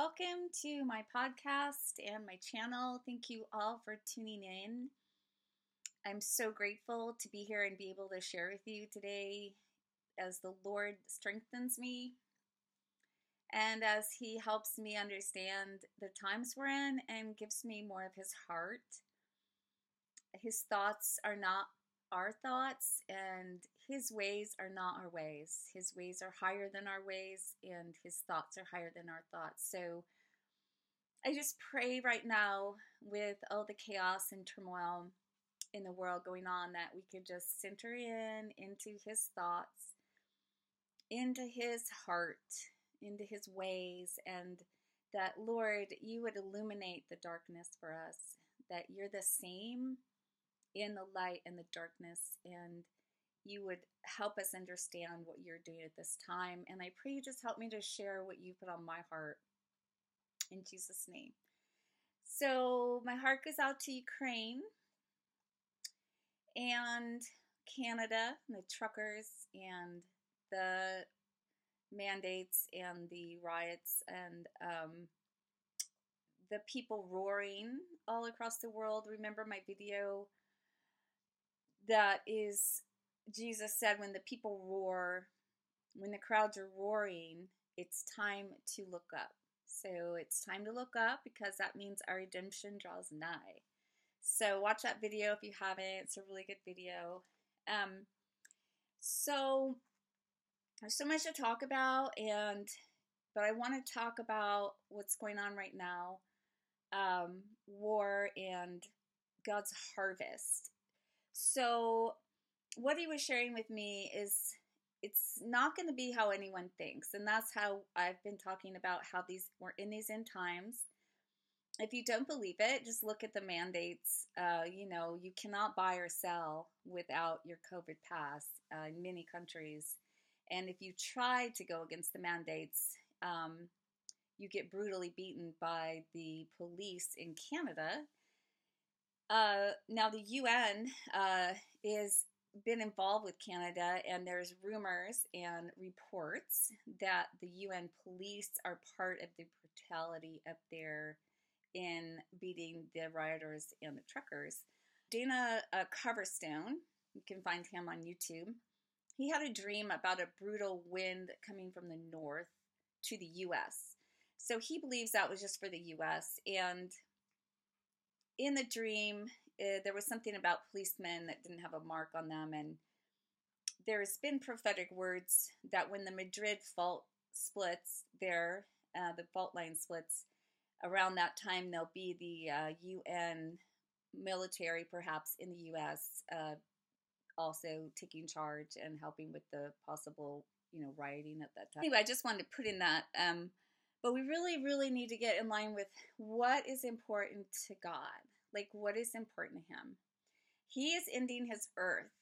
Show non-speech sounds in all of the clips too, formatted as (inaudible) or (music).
welcome to my podcast and my channel. Thank you all for tuning in. I'm so grateful to be here and be able to share with you today as the Lord strengthens me and as He helps me understand the times we're in and gives me more of His heart. His thoughts are not our thoughts, and His ways are not our ways. His ways are higher than our ways, and His thoughts are higher than our thoughts. So I just pray right now with all the chaos and turmoil in the world going on that we could just center in into His thoughts, into His heart, into His ways, and that, Lord, you would illuminate the darkness for us, that you're the same in the light and the darkness, and you would help us understand what you're doing at this time. And I pray you just help me to share what you put on my heart in Jesus' name. So, my heart goes out to Ukraine and Canada, and the truckers, and the mandates, and the riots, and um, the people roaring all across the world. Remember my video that is Jesus said when the people roar, when the crowds are roaring, it's time to look up. So it's time to look up because that means our redemption draws nigh. So watch that video if you haven't. It's a really good video. Um, so there's so much to talk about, and but I want to talk about what's going on right now, um, war and God's harvest. So, what he was sharing with me is it's not going to be how anyone thinks. And that's how I've been talking about how these we're in these end times. If you don't believe it, just look at the mandates. Uh, you know, you cannot buy or sell without your COVID pass uh, in many countries. And if you try to go against the mandates, um, you get brutally beaten by the police in Canada uh, now the UN uh, is been involved with Canada, and there's rumors and reports that the UN police are part of the brutality up there in beating the rioters and the truckers. Dana uh, Coverstone, you can find him on YouTube. He had a dream about a brutal wind coming from the north to the U.S. So he believes that was just for the U.S. And in the dream, uh, there was something about policemen that didn't have a mark on them, and there's been prophetic words that when the Madrid fault splits, there, uh, the fault line splits, around that time there'll be the uh, UN military, perhaps in the U.S., uh, also taking charge and helping with the possible, you know, rioting at that time. Anyway, I just wanted to put in that. Um, but we really, really need to get in line with what is important to God like, what is important to him? He is ending his earth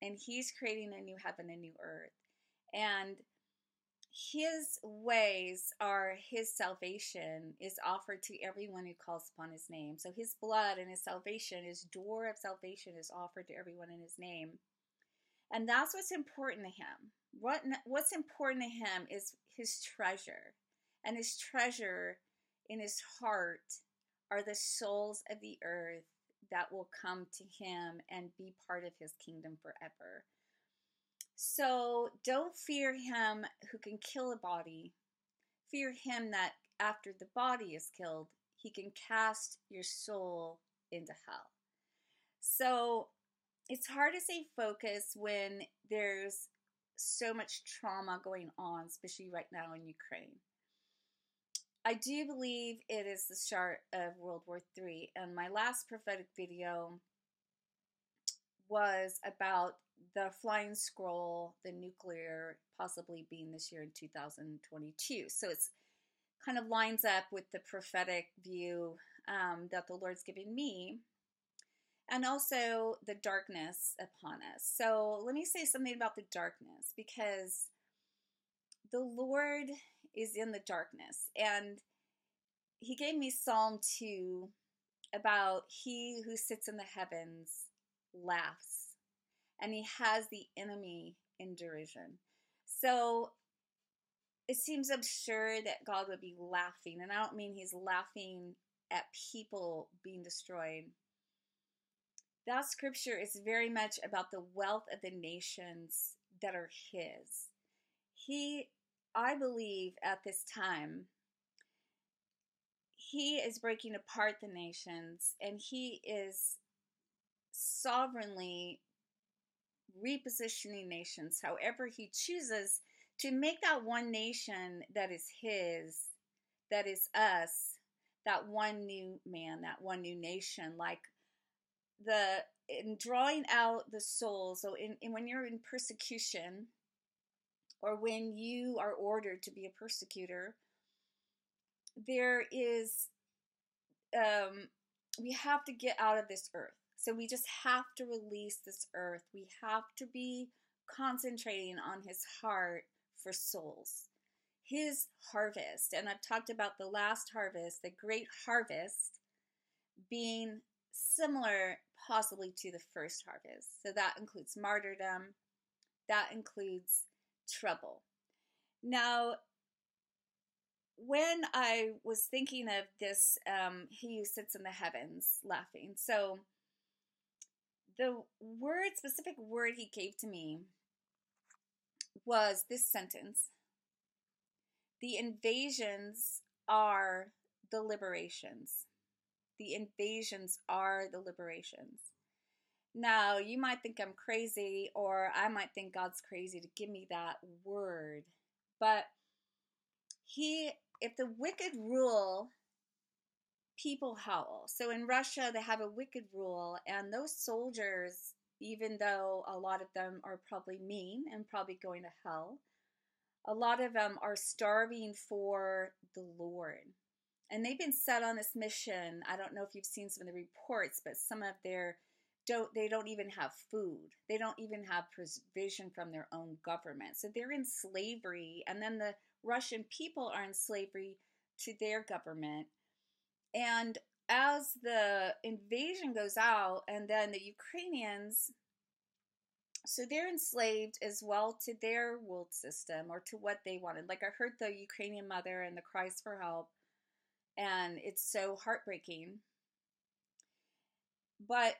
and he's creating a new heaven, a new earth. And his ways are his salvation is offered to everyone who calls upon his name. So his blood and his salvation, his door of salvation is offered to everyone in his name. And that's what's important to him. What what's important to him is his treasure. And his treasure in his heart are the souls of the earth that will come to him and be part of his kingdom forever. So don't fear him who can kill a body. Fear him that after the body is killed, he can cast your soul into hell. So it's hard to stay focused when there's so much trauma going on, especially right now in Ukraine. I do believe it is the start of World War III. And my last prophetic video was about the flying scroll, the nuclear possibly being this year in 2022. So it's kind of lines up with the prophetic view um, that the Lord's giving me, and also the darkness upon us. So let me say something about the darkness because the Lord is in the darkness. And he gave me Psalm 2 about he who sits in the heavens laughs and he has the enemy in derision. So it seems absurd that God would be laughing. And I don't mean he's laughing at people being destroyed. That scripture is very much about the wealth of the nations that are his. He, I believe, at this time, he is breaking apart the nations and he is sovereignly repositioning nations however he chooses to make that one nation that is his, that is us, that one new man, that one new nation, like the in drawing out the soul. So in, in when you're in persecution, or when you are ordered to be a persecutor, there is um, we have to get out of this earth. So we just have to release this earth. We have to be concentrating on his heart for souls. His harvest, and I've talked about the last harvest, the great harvest, being similar possibly to the first harvest. So that includes martyrdom, that includes trouble. Now, when I was thinking of this, um, he who sits in the heavens laughing. So the word, specific word he gave to me was this sentence The invasions are the liberations. The invasions are the liberations. Now, you might think I'm crazy, or I might think God's crazy to give me that word. But he, if the wicked rule, people howl. So in Russia, they have a wicked rule, and those soldiers even though a lot of them are probably mean and probably going to hell. A lot of them are starving for the Lord. And they've been set on this mission. I don't know if you've seen some of the reports, but some of their don't they don't even have food. They don't even have provision from their own government. So they're in slavery and then the Russian people are in slavery to their government. And as the invasion goes out, and then the Ukrainians, so they're enslaved as well to their world system or to what they wanted. Like I heard the Ukrainian mother and the cries for help, and it's so heartbreaking. But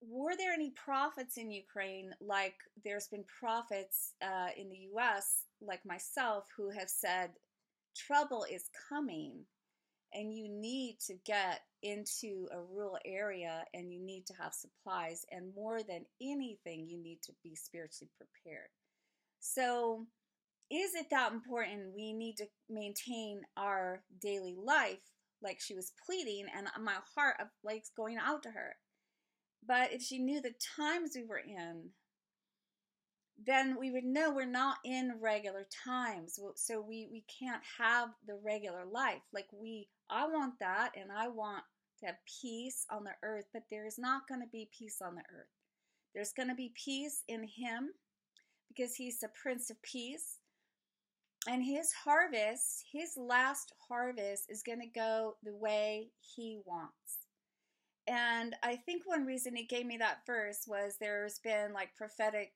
were there any prophets in Ukraine, like there's been prophets uh, in the US, like myself, who have said, trouble is coming? and you need to get into a rural area and you need to have supplies and more than anything you need to be spiritually prepared so is it that important we need to maintain our daily life like she was pleading and my heart of going out to her but if she knew the times we were in then we would know we're not in regular times so we we can't have the regular life like we I want that and I want to have peace on the earth, but there is not going to be peace on the earth. There's going to be peace in Him because He's the Prince of Peace. And His harvest, His last harvest, is going to go the way He wants. And I think one reason He gave me that verse was there's been like prophetic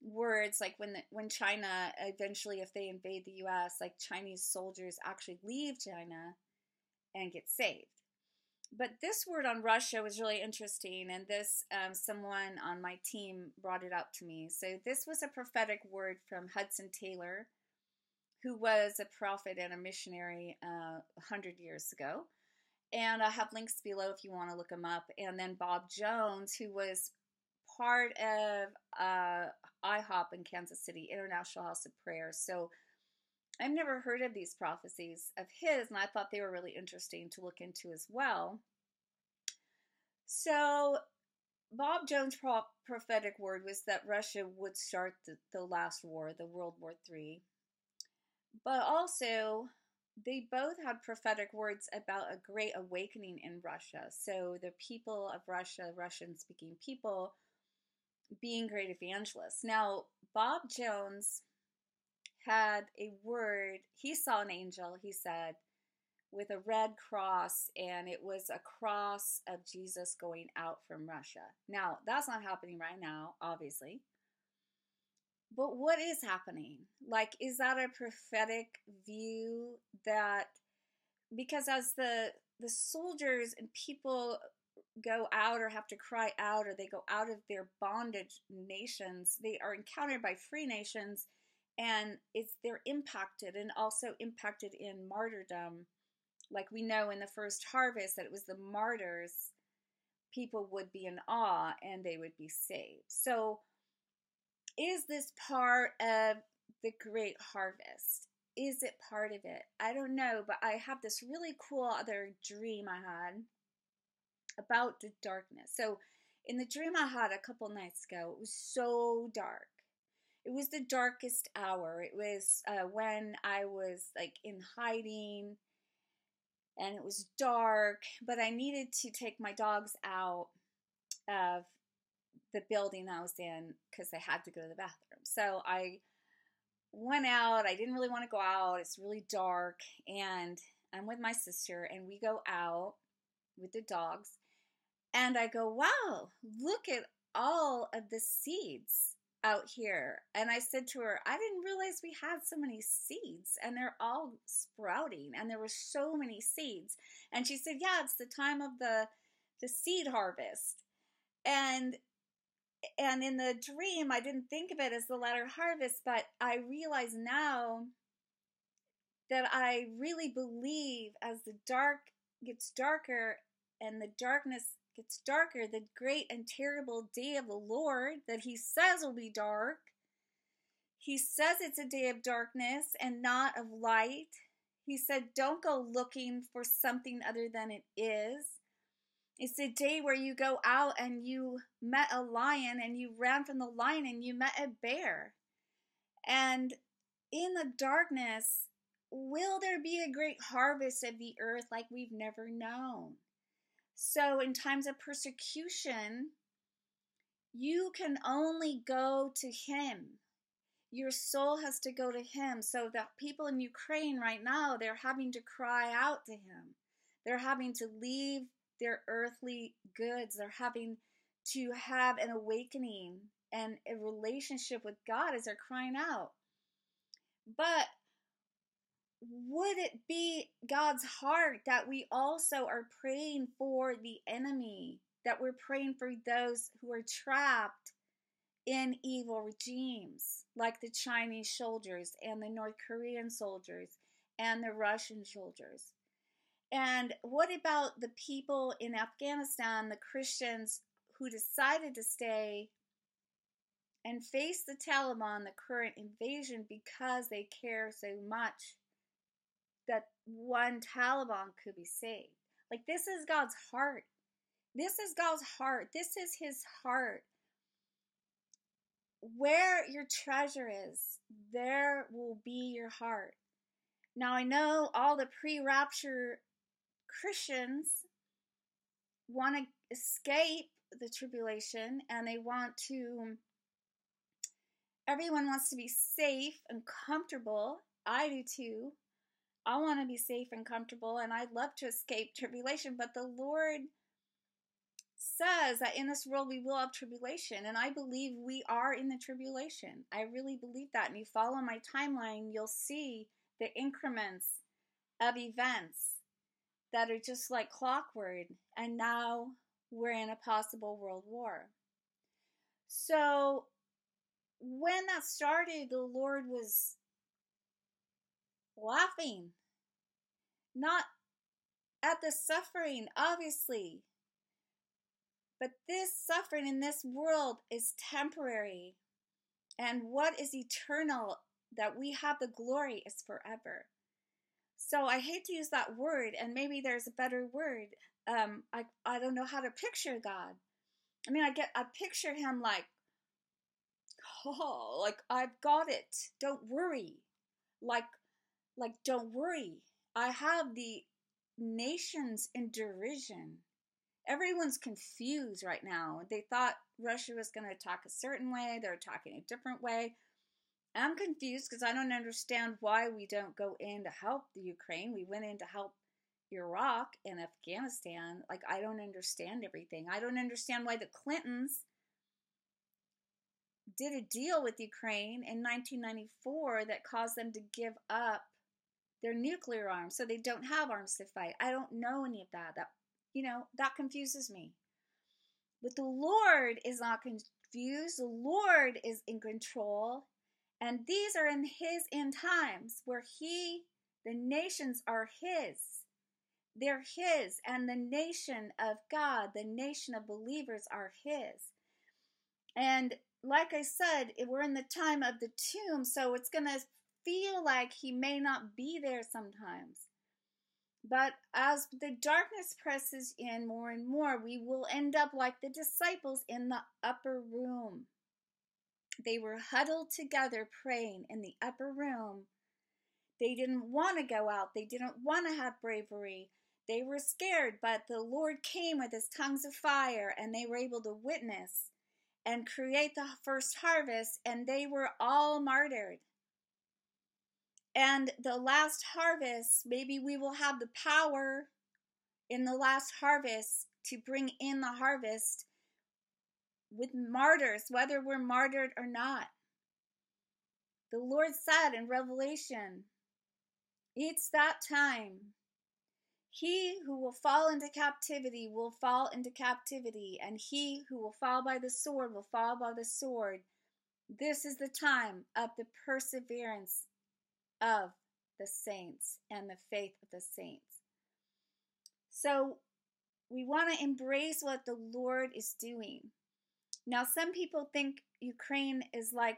words like when the, when China eventually if they invade the US like Chinese soldiers actually leave China and get saved. But this word on Russia was really interesting, and this um, someone on my team brought it up to me. So this was a prophetic word from Hudson Taylor, who was a prophet and a missionary uh, 100 years ago. And I have links below if you want to look them up. And then Bob Jones, who was part of uh, IHOP in Kansas City, International House of Prayer. So I've never heard of these prophecies of his, and I thought they were really interesting to look into as well. So, Bob Jones' pro- prophetic word was that Russia would start the, the last war, the World War III. But also, they both had prophetic words about a great awakening in Russia. So, the people of Russia, Russian speaking people, being great evangelists. Now, Bob Jones had a word. He saw an angel, he said, with a red cross, and it was a cross of Jesus going out from Russia. Now, that's not happening right now, obviously. But what is happening? Like, is that a prophetic view that because as the the soldiers and people go out or have to cry out or they go out of their bondage nations, they are encountered by free nations and it's they're impacted and also impacted in martyrdom. Like we know in the first harvest that it was the martyrs, people would be in awe and they would be saved. So is this part of the great harvest? Is it part of it? I don't know, but I have this really cool other dream I had about the darkness. So, in the dream I had a couple nights ago, it was so dark. It was the darkest hour. It was uh, when I was like in hiding and it was dark, but I needed to take my dogs out of the building I was in because I had to go to the bathroom. So I went out. I didn't really want to go out. It's really dark. And I'm with my sister, and we go out with the dogs. And I go, wow, look at all of the seeds out here. And I said to her, I didn't realize we had so many seeds and they're all sprouting and there were so many seeds. And she said, Yeah, it's the time of the the seed harvest. And and in the dream, I didn't think of it as the latter harvest, but I realize now that I really believe as the dark gets darker and the darkness gets darker, the great and terrible day of the Lord that He says will be dark. He says it's a day of darkness and not of light. He said, Don't go looking for something other than it is. It's the day where you go out and you met a lion and you ran from the lion and you met a bear. And in the darkness, will there be a great harvest of the earth like we've never known? So, in times of persecution, you can only go to Him. Your soul has to go to Him. So, that people in Ukraine right now, they're having to cry out to Him. They're having to leave their earthly goods. They're having to have an awakening and a relationship with God as they're crying out. But would it be God's heart that we also are praying for the enemy, that we're praying for those who are trapped in evil regimes, like the Chinese soldiers and the North Korean soldiers and the Russian soldiers? And what about the people in Afghanistan, the Christians who decided to stay and face the Taliban, the current invasion, because they care so much that one Taliban could be saved? Like, this is God's heart. This is God's heart. This is His heart. Where your treasure is, there will be your heart. Now, I know all the pre rapture Christians want to escape the tribulation and they want to everyone wants to be safe and comfortable. I do too. I want to be safe and comfortable and I'd love to escape tribulation, but the Lord says that in this world we will have tribulation and I believe we are in the tribulation. I really believe that. And you follow my timeline, you'll see the increments of events that are just like clockwork, and now we're in a possible world war. So, when that started, the Lord was laughing, not at the suffering, obviously, but this suffering in this world is temporary, and what is eternal that we have the glory is forever. So I hate to use that word, and maybe there's a better word. Um, I I don't know how to picture God. I mean, I get I picture him like, oh, like I've got it. Don't worry. Like, like don't worry. I have the nations in derision. Everyone's confused right now. They thought Russia was going to attack a certain way. They're attacking a different way. I'm confused because I don't understand why we don't go in to help the Ukraine. We went in to help Iraq and Afghanistan. Like, I don't understand everything. I don't understand why the Clintons did a deal with Ukraine in 1994 that caused them to give up their nuclear arms so they don't have arms to fight. I don't know any of that. That you know, that confuses me. But the Lord is not confused. The Lord is in control. And these are in his end times where he the nations are his. They're his and the nation of God, the nation of believers are his. And like I said, we're in the time of the tomb, so it's going to feel like he may not be there sometimes. But as the darkness presses in more and more, we will end up like the disciples in the upper room. They were huddled together praying in the upper room. They didn't want to go out, they didn't want to have bravery. They were scared, but the Lord came with his tongues of fire and they were able to witness and create the first harvest, and they were all martyred. And the last harvest, maybe we will have the power in the last harvest to bring in the harvest with martyrs, whether we're martyred or not. The Lord said in Revelation, it's that time he who will fall into captivity will fall into captivity, and he who will fall by the sword will fall by the sword. This is the time of the perseverance of the saints and the faith of the saints. So we want to embrace what the Lord is doing. Now, some people think Ukraine is like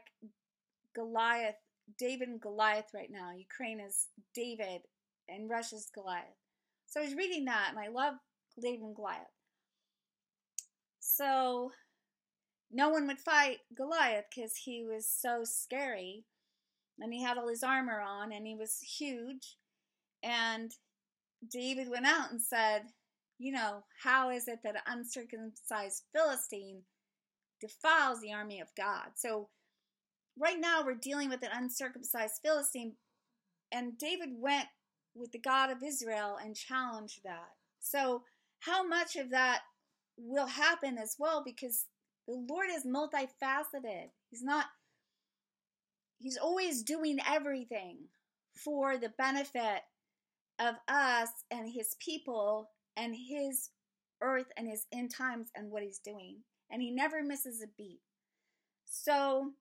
Goliath, David and Goliath right now. Ukraine is David and Russia's Goliath. So I was reading that and I love David and Goliath. So no one would fight Goliath because he was so scary and he had all his armor on and he was huge. And David went out and said, You know, how is it that an uncircumcised Philistine defiles the army of God? So right now we're dealing with an uncircumcised Philistine. And David went with the God of Israel and challenged that. So, how much of that will happen as well? Because the Lord is multifaceted. He's not, He's always doing everything for the benefit of us and His people and His earth and His end times and what He's doing. And He never misses a beat. So,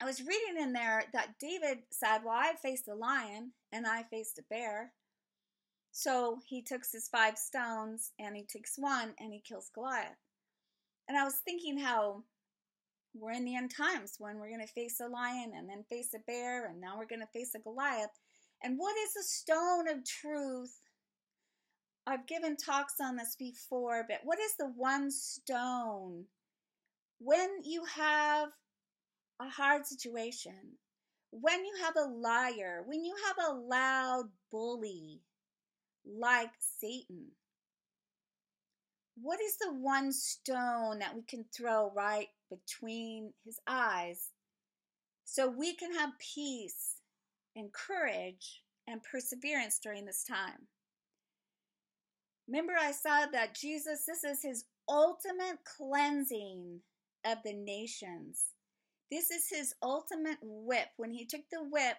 I was reading in there that David said, Well, I faced a lion and I faced a bear. So he takes his five stones and he takes one and he kills Goliath. And I was thinking how we're in the end times when we're going to face a lion and then face a bear and now we're going to face a Goliath. And what is the stone of truth? I've given talks on this before, but what is the one stone? When you have a hard situation, when you have a liar, when you have a loud bully like Satan, what is the one stone that we can throw right between his eyes so we can have peace and courage and perseverance during this time? Remember, I said that Jesus, this is his ultimate cleansing of the nations. This is his ultimate whip. When he took the whip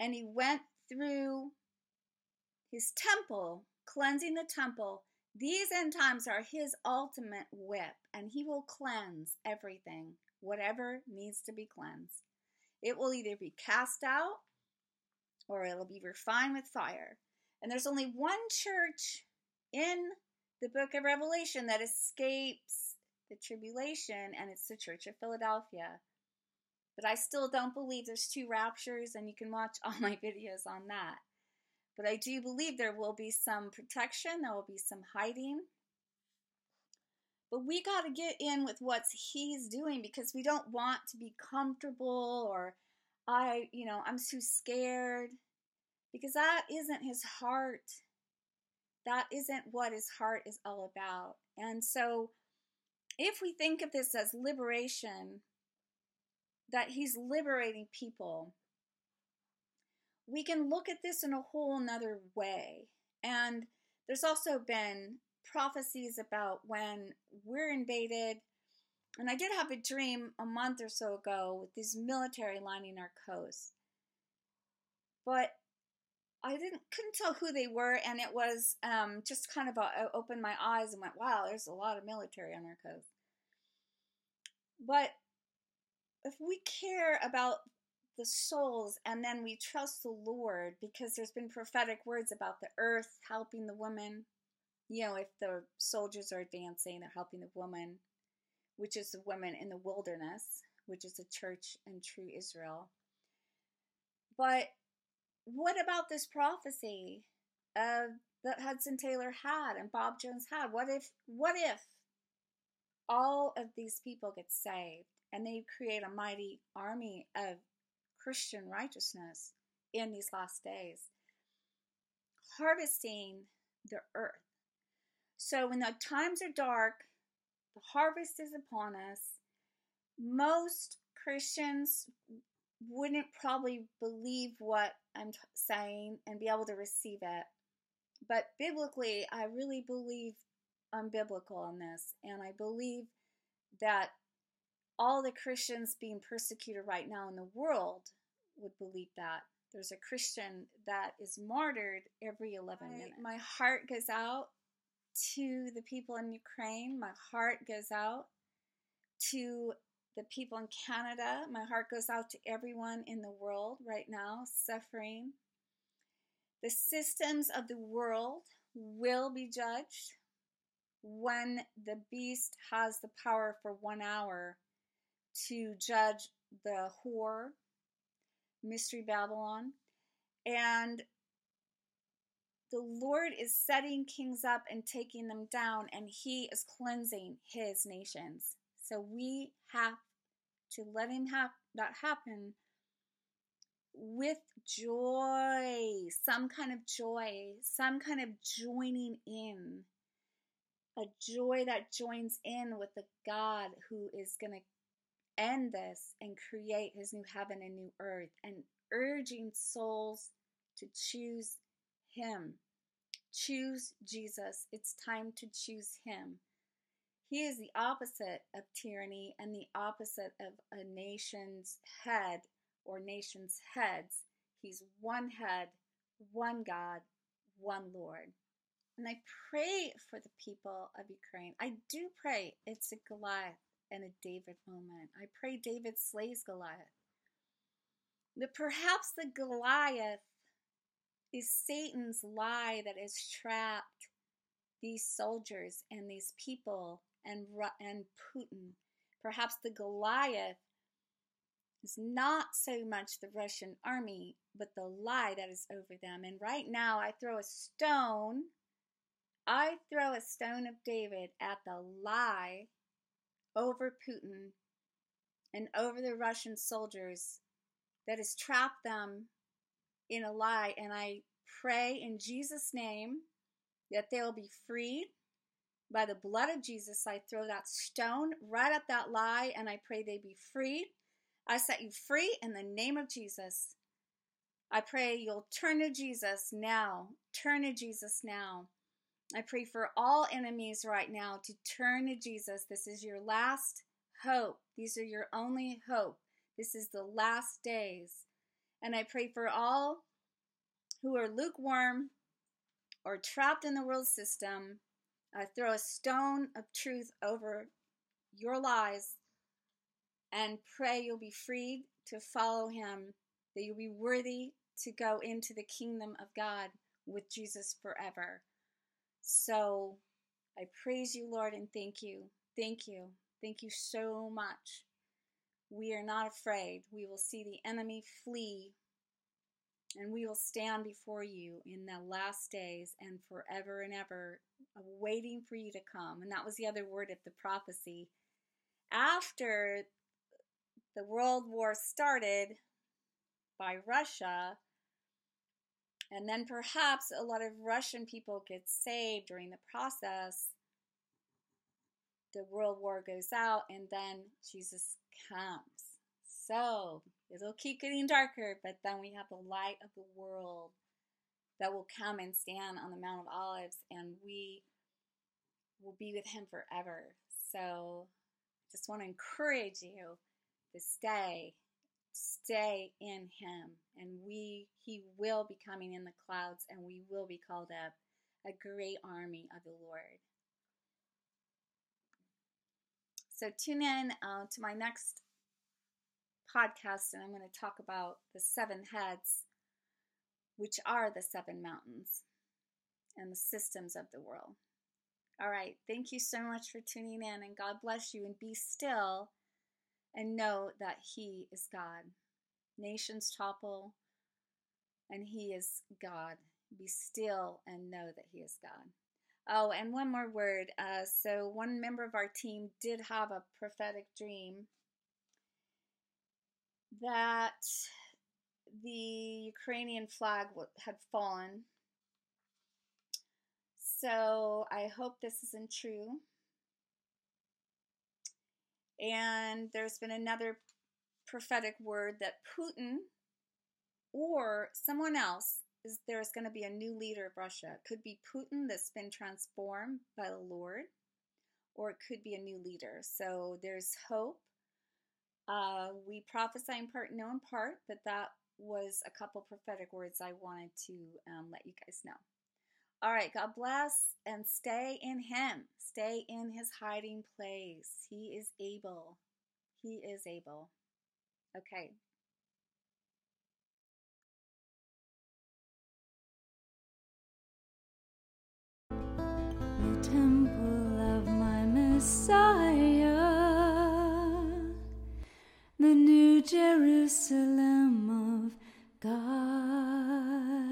and he went through his temple, cleansing the temple, these end times are his ultimate whip, and he will cleanse everything, whatever needs to be cleansed. It will either be cast out or it'll be refined with fire. And there's only one church in the book of Revelation that escapes the tribulation, and it's the Church of Philadelphia. But I still don't believe there's two raptures, and you can watch (laughs) all my videos on that. But I do believe there will be some protection, there will be some hiding. But we got to get in with what he's doing because we don't want to be comfortable or I, you know, I'm too scared because that isn't his heart. That isn't what his heart is all about. And so if we think of this as liberation, that he's liberating people, we can look at this in a whole nother way. And there's also been prophecies about when we're invaded And I did have a dream a month or so ago with this military lining our coast. But I didn't couldn't tell who they were, and it was um, just kind of a, I opened my eyes and went, "Wow, there's a lot of military on our coast." But if we care about the souls and then we trust the Lord because there's been prophetic words about the earth helping the woman, you know, if the soldiers are advancing, they're helping the woman, which is the women in the wilderness, which is the church in true Israel. But what about this prophecy uh, that Hudson Taylor had and Bob Jones had? What if, what if all of these people get saved and they create a mighty army of Christian righteousness in these last days, harvesting the earth? So when the times are dark, the harvest is upon us. Most Christians wouldn't probably believe what I'm t- saying and be able to receive it. But biblically, I really believe I'm biblical on this. And I believe that all the Christians being persecuted right now in the world would believe that. There's a Christian that is martyred every 11 minutes. My heart goes out to the people in Ukraine. My heart goes out to the people in Canada. My heart goes out to everyone in the world right now suffering. The systems of the world will be judged when the beast has the power for one hour to judge the whore, Mystery Babylon. And the Lord is setting kings up and taking them down, and He is cleansing His nations. So we have to let him have that happen with joy, some kind of joy, some kind of joining in. A joy that joins in with the God who is going to end this and create his new heaven and new earth and urging souls to choose him. Choose Jesus. It's time to choose him. He is the opposite of tyranny and the opposite of a nation's head or nation's heads. He's one head, one God, one Lord. And I pray for the people of Ukraine. I do pray it's a Goliath and a David moment. I pray David slays Goliath. That perhaps the Goliath is Satan's lie that has trapped these soldiers and these people and, and Putin. Perhaps the Goliath is not so much the Russian army, but the lie that is over them. And right now, I throw a stone, I throw a stone of David at the lie over Putin and over the Russian soldiers that has trapped them in a lie. And I pray in Jesus' name that they will be freed by the blood of Jesus, I throw that stone right at that lie and I pray they be freed. I set you free in the name of Jesus. I pray you'll turn to Jesus now. Turn to Jesus now. I pray for all enemies right now to turn to Jesus. This is your last hope. These are your only hope. This is the last days. And I pray for all who are lukewarm or trapped in the world system Throw a stone of truth over your lies and pray you'll be freed to follow him, that you'll be worthy to go into the kingdom of God with Jesus forever. So I praise you, Lord, and thank you. Thank you. Thank you so much. We are not afraid. We will see the enemy flee and we will stand before you in the last days and forever and ever, waiting for you to come. And that was the other word of the prophecy. After the World War started by Russia, and then perhaps a lot of Russian people get saved during the process. The World War goes out, and then Jesus comes. So it'll keep getting darker, but then we have the light of the world that will come and stand on the Mount of Olives, and we will be with him forever. So just want to encourage you to stay, stay in Him, and we He will be coming in the clouds, and we will be called up a great army of the Lord. So tune in uh, to my next podcast, and I'm going to talk about the seven heads, which are the seven mountains and the systems of the world. All right. Thank you so much for tuning in, and God bless you. And be still and know that He is God. Nations topple, and He is God. Be still and know that He is God. Oh, and one more word. Uh, so, one member of our team did have a prophetic dream that the Ukrainian flag had fallen. So, I hope this isn't true. And there's been another prophetic word that Putin or someone else is there's going to be a new leader of Russia. It could be Putin that's been transformed by the Lord, or it could be a new leader. So there's hope. Uh, we prophesy in part, know in part, but that was a couple prophetic words I wanted to um, let you guys know. All right, God bless and stay in Him. Stay in His hiding place. He is able. He is able. Okay, temple of my Messiah, the new Jerusalem of God.